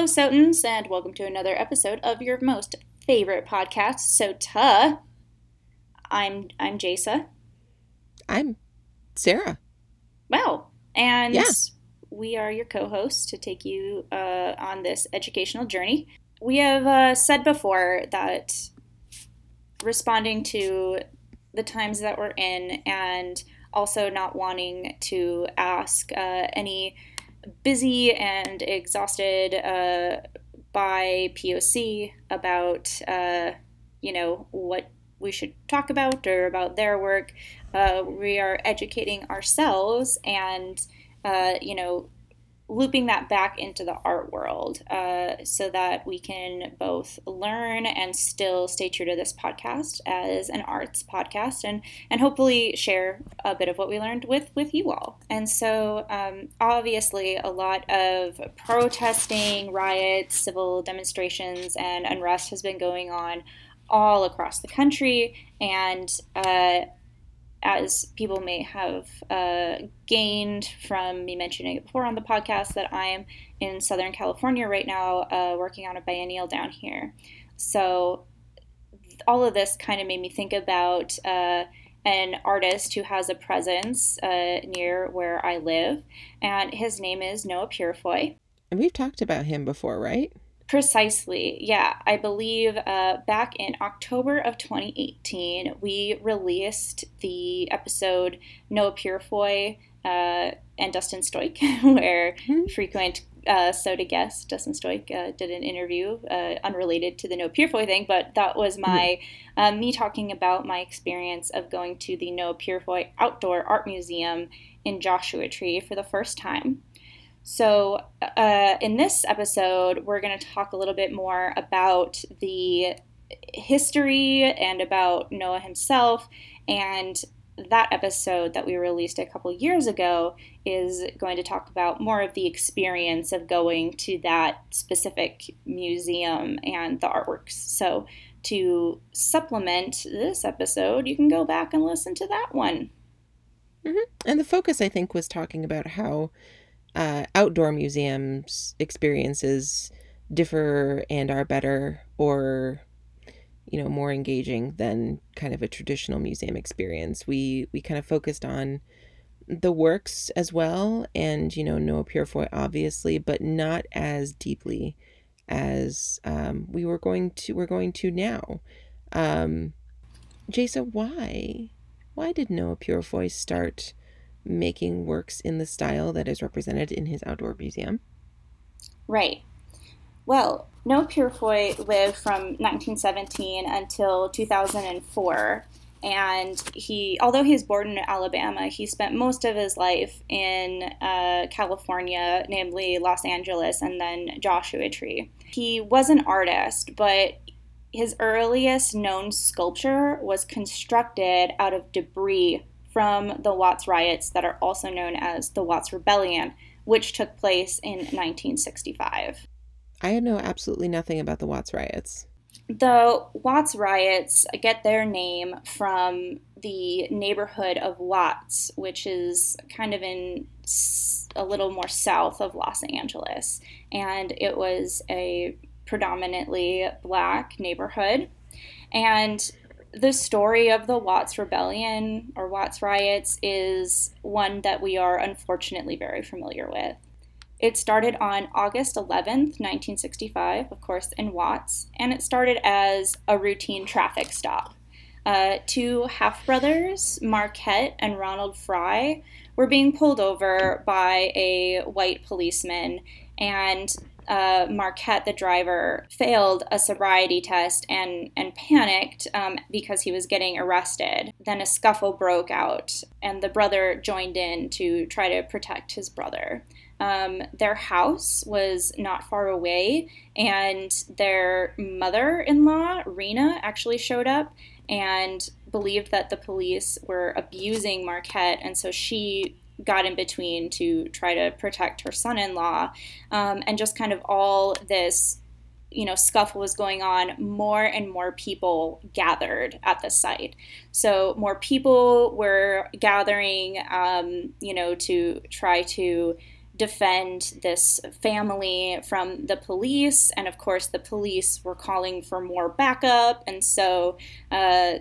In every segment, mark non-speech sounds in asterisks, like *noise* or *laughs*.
Hello, Sotans, and welcome to another episode of your most favorite podcast, Sota. I'm I'm Jasa. I'm Sarah. Wow, and Yeah. we are your co-hosts to take you uh, on this educational journey. We have uh, said before that responding to the times that we're in, and also not wanting to ask uh, any busy and exhausted uh, by POC about, uh, you know, what we should talk about or about their work. Uh, we are educating ourselves and, uh, you know, looping that back into the art world uh, so that we can both learn and still stay true to this podcast as an arts podcast and and hopefully share a bit of what we learned with with you all. And so um, obviously a lot of protesting riots civil demonstrations and unrest has been going on all across the country. And uh, as people may have uh, gained from me mentioning it before on the podcast, that I am in Southern California right now uh, working on a biennial down here. So, all of this kind of made me think about uh, an artist who has a presence uh, near where I live, and his name is Noah Purifoy. And we've talked about him before, right? Precisely. Yeah. I believe uh, back in October of 2018, we released the episode Noah Purifoy uh, and Dustin Stoik, *laughs* where Mhm. frequent uh, Sota guest Dustin Stoik uh, did an interview uh, unrelated to the Noah Purifoy thing, but that was my uh, me talking about my experience of going to the Noah Purifoy Outdoor Art Museum in Joshua Tree for the first time. So, uh, in this episode, we're going to talk a little bit more about the history and about Noah himself. And that episode that we released a couple years ago is going to talk about more of the experience of going to that specific museum and the artworks. So, to supplement this episode, you can go back and listen to that one. And the focus, I think, was talking about how uh, outdoor museums experiences differ and are better or you know more engaging than kind of a traditional museum experience. We we kind of focused on the works as well and you know Noah Purifoy obviously but not as deeply as um, we were going to we're going to now. Um jasa why? Why did Noah Purifoy start making works in the style that is represented in his outdoor museum Right. Well, Noah Purifoy lived from 1917 until 2004. And he, although he was born in Alabama, he spent most of his life in uh, California, namely Los Angeles and then Joshua Tree. He was an artist, but his earliest known sculpture was constructed out of debris from the Watts riots that are also known as the Watts Rebellion, which took place in 1965. I know absolutely nothing about the Watts riots. The Watts riots get their name from the neighborhood of Watts, which is kind of in a little more south of Los Angeles. And it was a predominantly black neighborhood. And the story of the Watts Rebellion or Watts riots is one that we are unfortunately very familiar with. It started on August 11th, 1965, of course, in Watts, and it started as a routine traffic stop. Uh, two half brothers, Marquette and Ronald Frye, were being pulled over by a white policeman, and uh, Marquette, the driver, failed a sobriety test and, and panicked um, because he was getting arrested. Then a scuffle broke out, and the brother joined in to try to protect his brother. Um, their house was not far away, and their mother in law, Rena, actually showed up and believed that the police were abusing Marquette, and so she got in between to try to protect her son in law. Um, and just kind of all this you know scuffle was going on more and more people gathered at the site so more people were gathering um, you know to try to defend this family from the police. And of course, the police were calling for more backup. And so uh,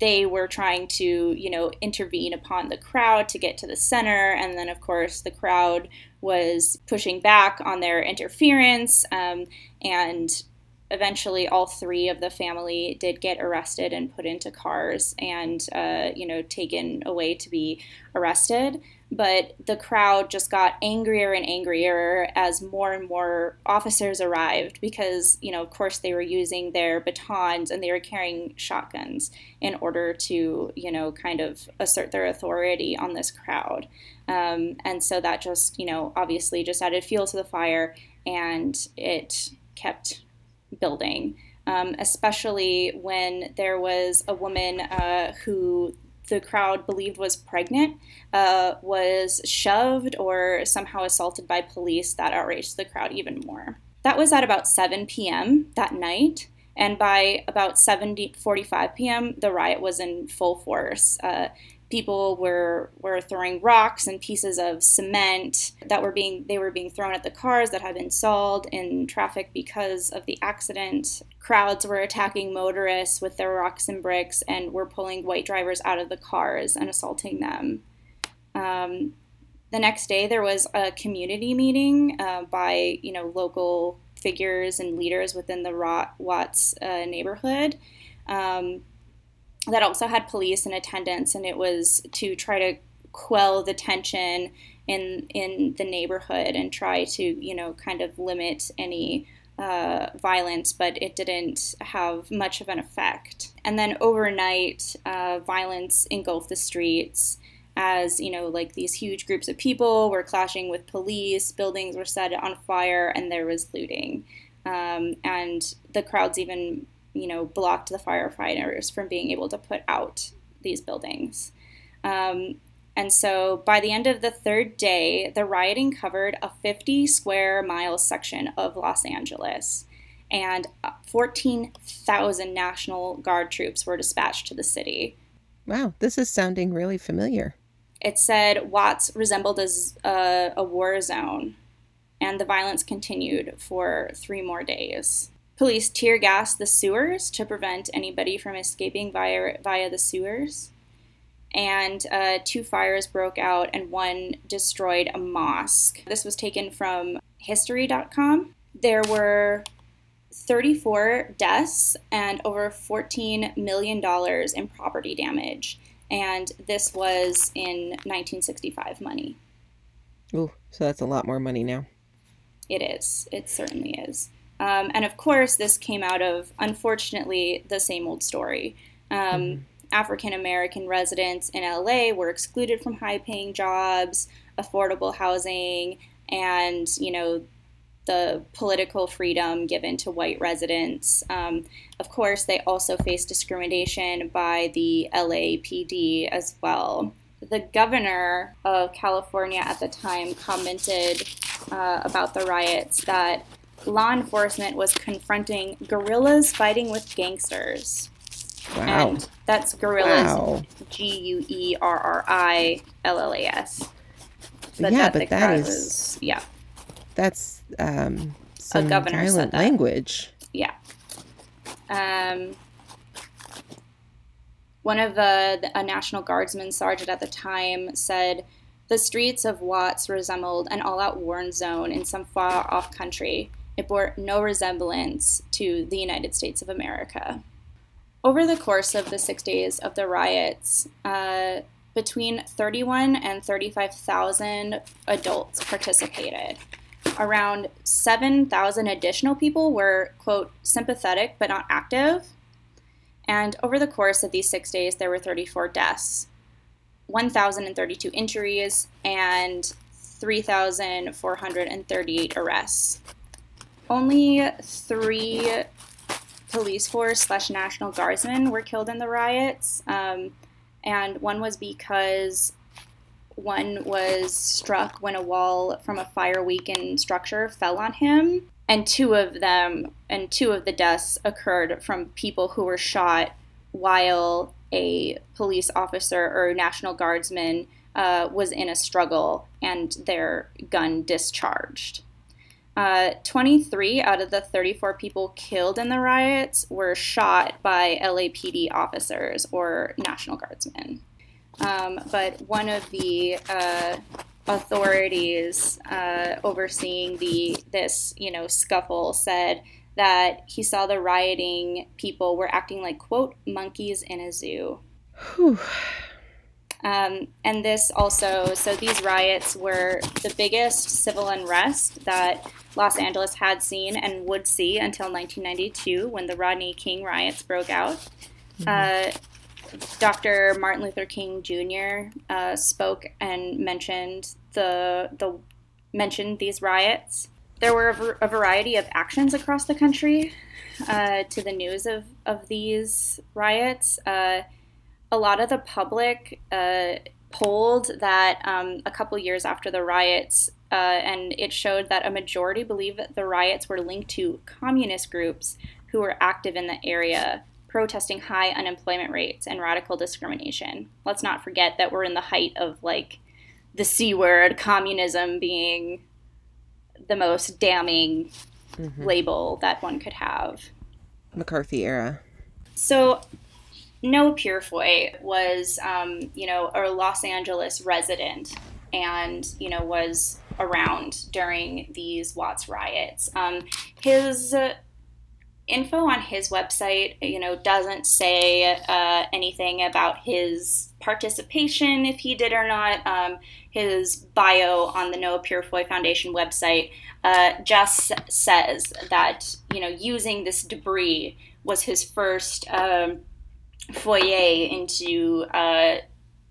they were trying to, you know, intervene upon the crowd to get to the center. And then, of course, the crowd was pushing back on their interference. Um, and eventually, all three of the family did get arrested and put into cars and, uh, you know, taken away to be arrested but the crowd just got angrier and angrier as more and more officers arrived because, you know, of course, they were using their batons and they were carrying shotguns in order to, you know, kind of assert their authority on this crowd. Um, and so that just, you know, obviously just added fuel to the fire and it kept building. Um, especially when there was a woman uh, who the crowd believed was pregnant uh, was shoved or somehow assaulted by police that outraged the crowd even more. That was at about 7 p.m. that night. And by about 7:45 p.m., the riot was in full force. Uh, people were were throwing rocks and pieces of cement that were being they were being thrown at the cars that had been stalled in traffic because of the accident. Crowds were attacking motorists with their rocks and bricks and were pulling white drivers out of the cars and assaulting them. Um, the next day, there was a community meeting uh, by you know local figures and leaders within the Watts uh, neighborhood. Um, that also had police in attendance, and it was to try to quell the tension in in the neighborhood and try to you know kind of limit any uh, violence, but it didn't have much of an effect. And then overnight, uh, violence engulfed the streets as you know like these huge groups of people were clashing with police buildings were set on fire and there was looting um, and the crowds even you know, blocked the firefighters from being able to put out these buildings. Um, and so by the end of the third day, the rioting covered a 50 square mile section of Los Angeles, and 14,000 National Guard troops were dispatched to the city. Wow, this is sounding really familiar. It said Watts resembled as a, a war zone, and the violence continued for three more days. Police tear gassed the sewers to prevent anybody from escaping via, via the sewers. And uh, two fires broke out, and one destroyed a mosque. This was taken from history.com. There were 34 deaths and over $14 million in property damage. And this was in 1965 money. Ooh, so that's a lot more money now. It is. It certainly is. Um, and of course, this came out of, unfortunately, the same old story. Um, mm-hmm. African American residents in LA were excluded from high paying jobs, affordable housing, and, you know, the political freedom given to white residents. Um, of course, they also faced discrimination by the LAPD as well. The governor of California at the time commented uh, about the riots that law enforcement was confronting guerrillas fighting with gangsters. Wow. And that's guerrillas. G U E R R I L L A S. Yeah, but that is was, yeah. That's um, some a governor violent language. Yeah. Um, one of the a National Guardsman sergeant at the time said the streets of Watts resembled an all-out war zone in some far-off country it bore no resemblance to the United States of America. Over the course of the six days of the riots, uh, between 31 and 35,000 adults participated. Around 7,000 additional people were, quote, sympathetic but not active. And over the course of these six days, there were 34 deaths, 1,032 injuries, and 3,438 arrests only three police force slash National Guardsmen were killed in the riots, um, and one was because one was struck when a wall from a fire weakened structure fell on him, and two of them and two of the deaths occurred from people who were shot while a police officer or National Guardsman uh, was in a struggle and their gun discharged. Uh, 23 out of the 34 people killed in the riots were shot by LAPD officers or National Guardsmen. Um, but one of the uh, authorities uh, overseeing the this you know scuffle said that he saw the rioting people were acting like quote monkeys in a zoo. Um, and this also, so these riots were the biggest civil unrest that Los Angeles had seen and would see until 1992 when the Rodney King riots broke out. Mm-hmm. Uh, Dr. Martin Luther King Jr. Uh, spoke and mentioned the the mentioned these riots. There were a, a variety of actions across the country uh, to the news of, of these riots. Uh, a lot of the public uh, polled that um, a couple years after the riots, uh, and it showed that a majority believe that the riots were linked to communist groups who were active in the area protesting high unemployment rates and radical discrimination. Let's not forget that we're in the height of like the C word, communism being the most damning mm-hmm. label that one could have. McCarthy era. So Noah Purifoy was, um, you know, a Los Angeles resident and, you know, was around during these Watts riots. Um, his info on his website, you know, doesn't say uh, anything about his participation, if he did or not. Um, his bio on the Noah Purifoy Foundation website uh, just says that, you know, using this debris was his first um, foyer into uh,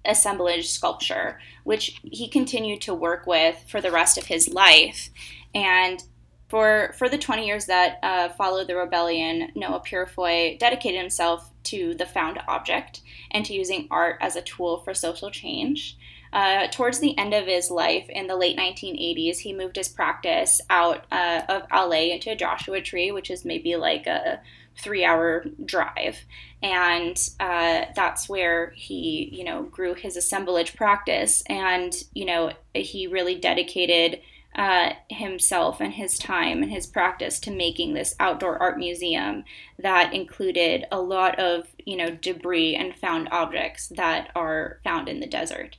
assemblage sculpture, which he continued to work with for the rest of his life. And for, for the 20 years that uh, followed the rebellion, Noah Purifoy dedicated himself to the found object and to using art as a tool for social change. Uh, towards the end of his life in the late 1980s, he moved his practice out uh, of LA into a Joshua Tree, which is maybe like a three hour drive. And uh, that's where he, you know, grew his assemblage practice. And, you know, he really dedicated uh, himself and his time and his practice to making this outdoor art museum that included a lot of, you know, debris and found objects that are found in the desert.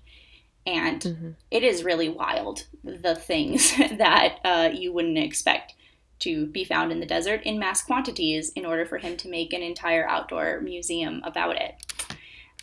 And mm-hmm. it is really wild, the things *laughs* that uh, you wouldn't expect to be found in the desert in mass quantities in order for him to make an entire outdoor museum about it.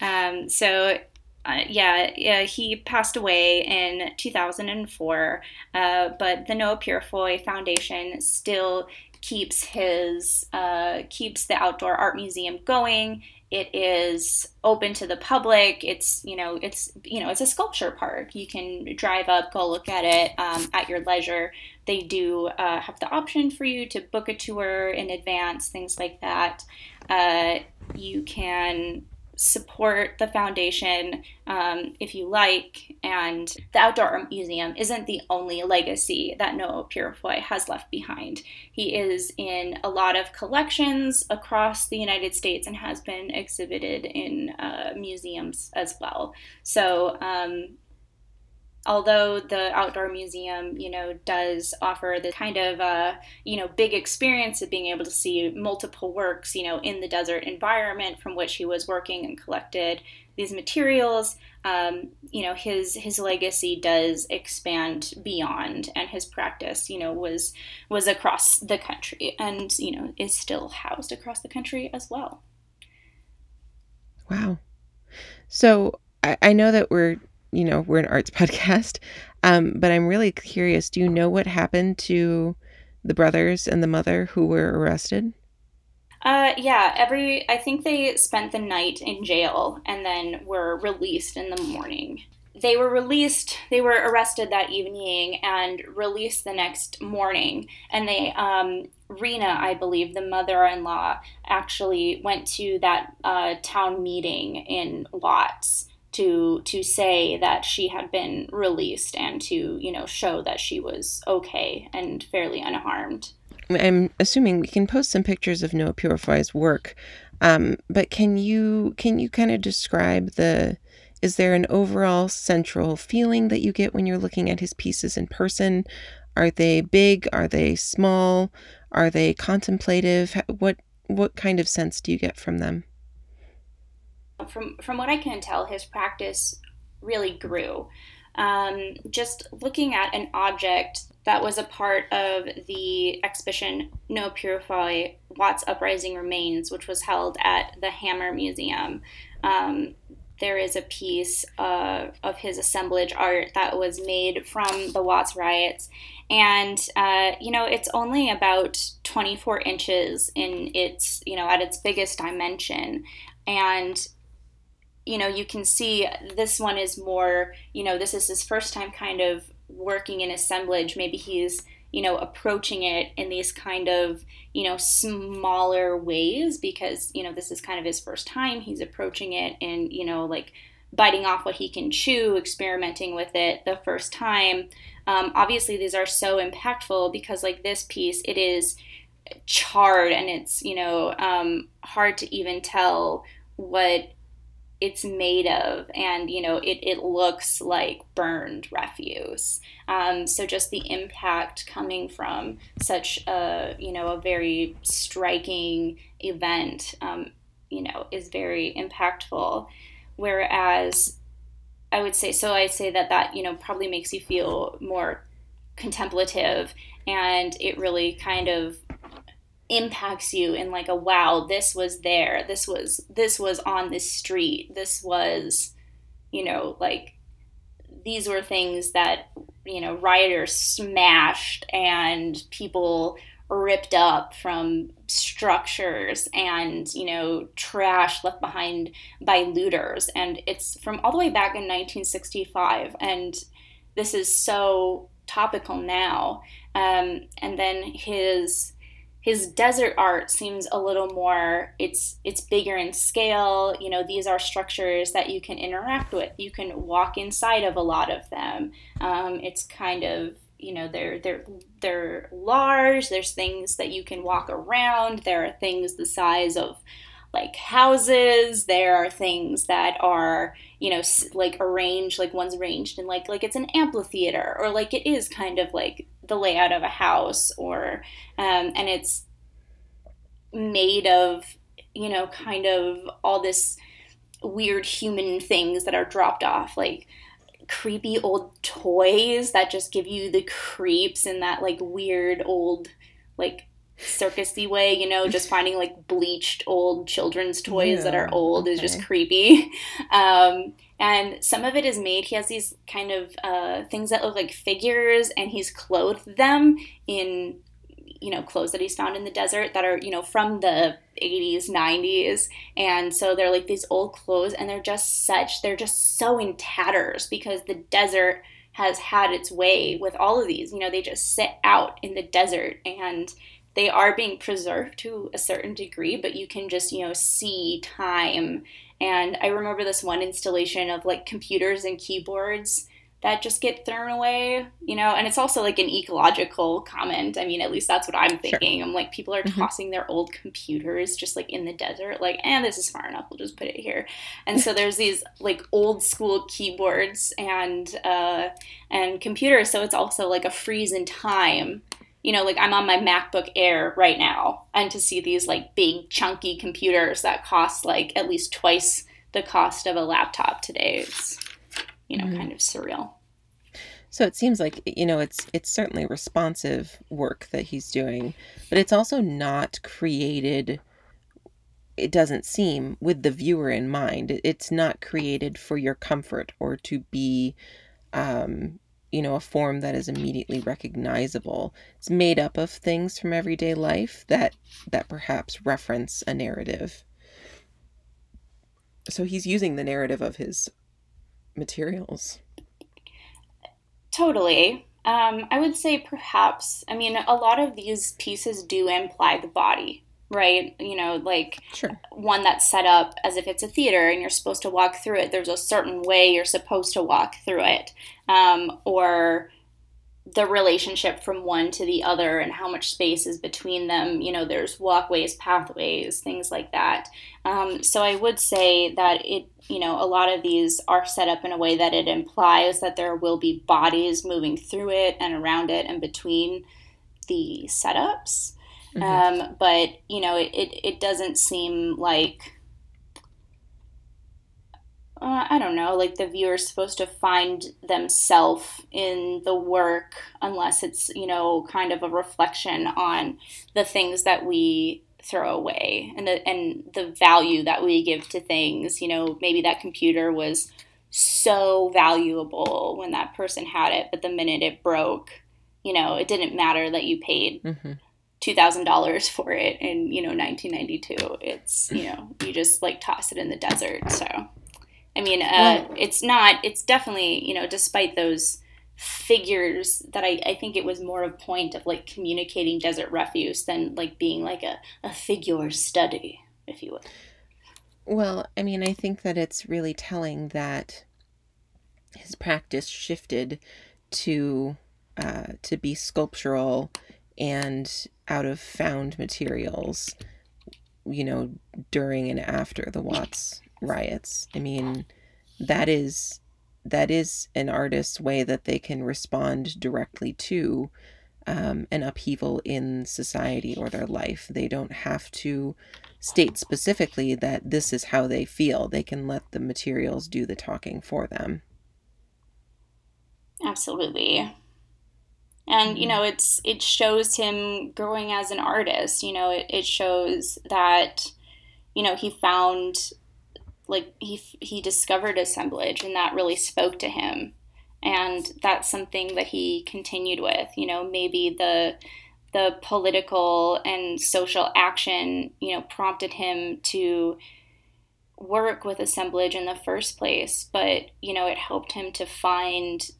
Um, so, uh, yeah, yeah, he passed away in 2004, uh, but the Noah Purifoy Foundation still keeps his uh, keeps the outdoor art museum going it is open to the public. It's you know it's you know it's a sculpture park. You can drive up go look at it um, at your leisure. They do uh, have the option for you to book a tour in advance things like that. Uh, you can support the foundation um, if you like. And the Outdoor Art Museum isn't the only legacy that Noah Purifoy has left behind. He is in a lot of collections across the United States and has been exhibited in uh, museums as well. So um, although the outdoor museum, you know, does offer the kind of, uh, you know, big experience of being able to see multiple works, you know, in the desert environment from which he was working and collected these materials, um, you know, his his legacy does expand beyond, and his practice, you know, was was across the country, and you know, is still housed across the country as well. Wow. So I, I know that we're you know, we're an arts *laughs* podcast. Um, but I'm really curious do you know what happened to the brothers and the mother who were arrested? Uh, yeah, every I think they spent the night in jail and then were released in the morning. They were released. They were arrested that evening and released the next morning. And they, um, Rena, I believe, the mother-in-law, actually went to that uh, town meeting in Watts to to say that she had been released and to you know show that she was okay and fairly unharmed. I'm assuming we can post some pictures of Noah Purifoy's work, um, but can you can you kind of describe the is there an overall central feeling that you get when you're looking at his pieces in person? Are they big? Are they small? Are they contemplative? What what kind of sense do you get from them? From from what I can tell, his practice really grew. Um, just looking at an object that was a part of the exhibition Noah Purifoy Watts Uprising Remains, which was held at the Hammer Museum. Um, there is a piece uh, of his assemblage art that was made from the Watts riots. And, uh, you know, it's only about 24 inches in its, you know, at its biggest dimension. And, you know, you can see this one is more, you know, this is his first time kind of working in assemblage. Maybe he's you know approaching it in these kind of you know smaller ways because you know this is kind of his first time he's approaching it and you know like biting off what he can chew experimenting with it the first time um, obviously these are so impactful because like this piece it is charred and it's you know um, hard to even tell what it's made of and you know it, it looks like burned refuse. Um, so just the impact coming from such a you know a very striking event um, you know is very impactful. Whereas i would say so i say that that you know probably makes you feel more contemplative and it really kind of impacts you in like a wow this was there. This was this was on this street. This was you know like these were things that you know rioters smashed and people ripped up from structures and you know trash left behind by looters. And it's from all the way back in 1965 and this is so topical now. Um, and then his his desert art seems a little more it's it's bigger in scale. You know these are structures that you can interact with. You can walk inside of a lot of them. Um, it's kind of you know they're they're they're large. There's things that you can walk around. There are things the size of like houses. There are things that are you know like arranged like one's arranged in like like it's an amphitheater or like it is kind of like the layout of a house or um, and it's made of you know kind of all this weird human things that are dropped off like creepy old toys that just give you the creeps and that like weird old like circusy way, you know, just finding like bleached old children's toys yeah, that are old okay. is just creepy. *laughs* Um, and some of it is made. He has these kind of uh, things that look like figures, and he's clothed them in you know clothes that he's found in the desert that are you know from the 80s 90s and so they're like these old clothes and they're just such they're just so in tatters because the desert has had its way with all of these you know they just sit out in the desert and they are being preserved to a certain degree but you can just you know see time and I remember this one installation of like computers and keyboards that just get thrown away, you know, and it's also like an ecological comment. I mean, at least that's what I'm thinking. Sure. I'm like, people are mm-hmm. tossing their old computers just like in the desert, like, and eh, this is far enough, we'll just put it here. And so there's these like old school keyboards and uh, and computers, so it's also like a freeze in time you know, like I'm on my MacBook Air right now, and to see these like big chunky computers that cost like at least twice the cost of a laptop today, it's you know mm-hmm. kind of surreal. So it seems like you know it's it's certainly responsive work that he's doing, but it's also not created. It doesn't seem with the viewer in mind. It's not created for your comfort or to be um, you know, a form that is immediately recognizable. It's made up of things from everyday life that that perhaps reference a narrative. So he's using the narrative of his materials. Totally. Um, I would say perhaps, I mean, a lot of these pieces do imply the body, right? You know, like sure. one that's set up as if it's a theater and you're supposed to walk through it. There's a certain way you're supposed to walk through it. Um, or the relationship from one to the other and how much space is between them. You know, there's walkways, pathways, things like that. Um, so I would say that it, you know, a lot of these are set up in a way that it implies that there will be bodies moving through it and around it and between the setups. Mm-hmm. Um, but, you know, it, it, it doesn't seem like uh, I don't know, like the viewer's supposed to find themselves in the work unless it's, you know, kind of a reflection on the things that we throw away and the and the value that we give to things. You know, maybe that computer was so valuable when that person had it, but the minute it broke, you know, it didn't matter that you paid mm-hmm. Two thousand dollars for it in, you know, nineteen ninety two. It's you know, you just like toss it in the desert. So I mean, uh, it's not. It's definitely you know, despite those figures that I, I think it was more of point of like communicating desert refuse than like being like a, a figure study, if you will. Well, I mean, I think that it's really telling that his practice shifted to uh, to be sculptural and out of found materials, you know, during and after the Watts riots. I mean, that is that is an artist's way that they can respond directly to um, an upheaval in society or their life. They don't have to state specifically that this is how they feel. They can let the materials do the talking for them. Absolutely. And you mm-hmm. know, it's it shows him growing as an artist. You know, it, it shows that you know he found like he he discovered assemblage and that really spoke to him and that's something that he continued with you know maybe the the political and social action you know prompted him to work with assemblage in the first place but you know it helped him to find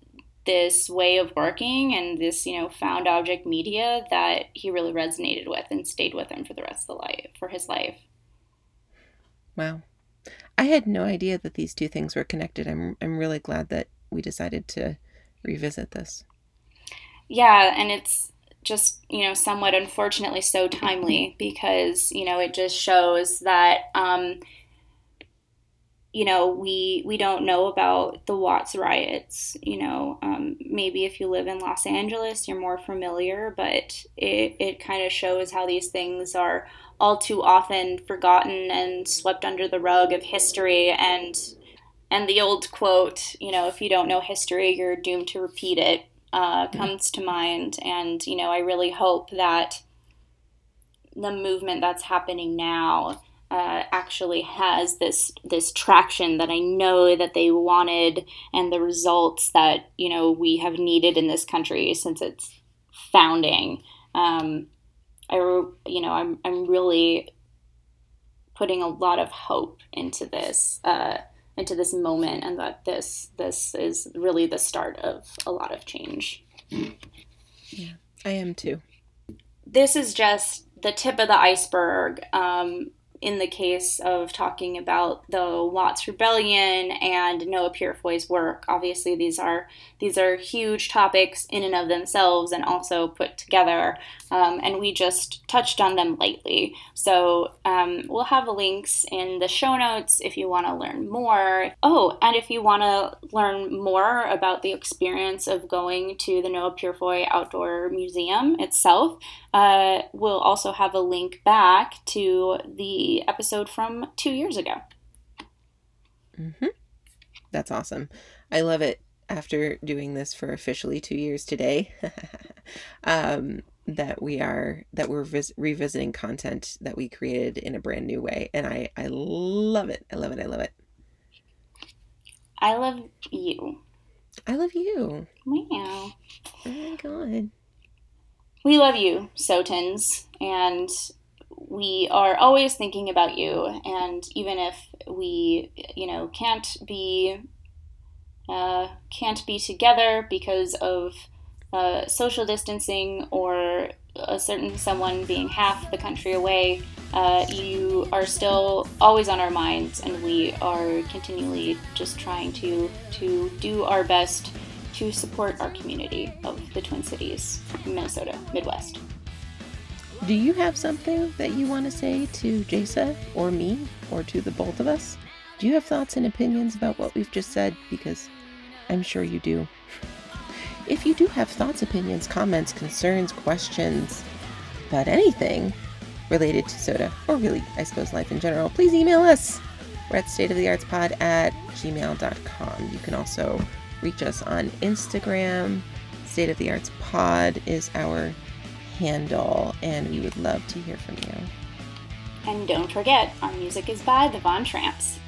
this way of working and this you know found object media that he really resonated with and stayed with him for the rest of the life for his life wow I had no idea that these two things were connected. I'm I'm really glad that we decided to revisit this. Yeah, and it's just, you know, somewhat unfortunately so timely because, you know, it just shows that um, you know, we we don't know about the Watts riots. You know, um, maybe if you live in Los Angeles, you're more familiar, but it, it kind of shows how these things are all too often forgotten and swept under the rug of history and and the old quote you know if you don't know history you're doomed to repeat it uh, comes to mind and you know i really hope that the movement that's happening now uh, actually has this this traction that I know that they wanted and the results that you know we have needed in this country since its founding. Um, I, you know, I'm, I'm really putting a lot of hope into this, uh, into this moment, and that this this is really the start of a lot of change. Yeah, I am too. This is just the tip of the iceberg. Um, in the case of talking about the Watts Rebellion and Noah Purifoy's work. Obviously, these are these are huge topics in and of themselves, and also put together. Um, and we just touched on them lightly. So um, we'll have links in the show notes if you want to learn more. Oh, and if you want to learn more about the experience of going to the Noah Purifoy Outdoor Museum itself, uh, we'll also have a link back to the episode from two years ago. Mm-hmm. That's awesome. I love it after doing this for officially two years today. *laughs* um, that we are that we're vis- revisiting content that we created in a brand new way and i i love it. I love it. I love it. I love you. I love you. Wow oh my god. We love you, Sotans, and we are always thinking about you. And even if we, you know, can't be uh, can't be together because of uh, social distancing or a certain someone being half the country away, uh, you are still always on our minds, and we are continually just trying to to do our best to support our community of the Twin Cities, Minnesota, Midwest. Do you have something that you want to say to Jasa or me or to the both of us? Do you have thoughts and opinions about what we've just said? Because I'm sure you do. If you do have thoughts, opinions, comments, concerns, questions about anything related to Sota, or really, I suppose, life in general, please email us. We're at stateoftheartspod at gmail.com. You can also reach us on Instagram. State of the Arts Pod is our handle, and we would love to hear from you. And don't forget, our music is by the Von Tramps.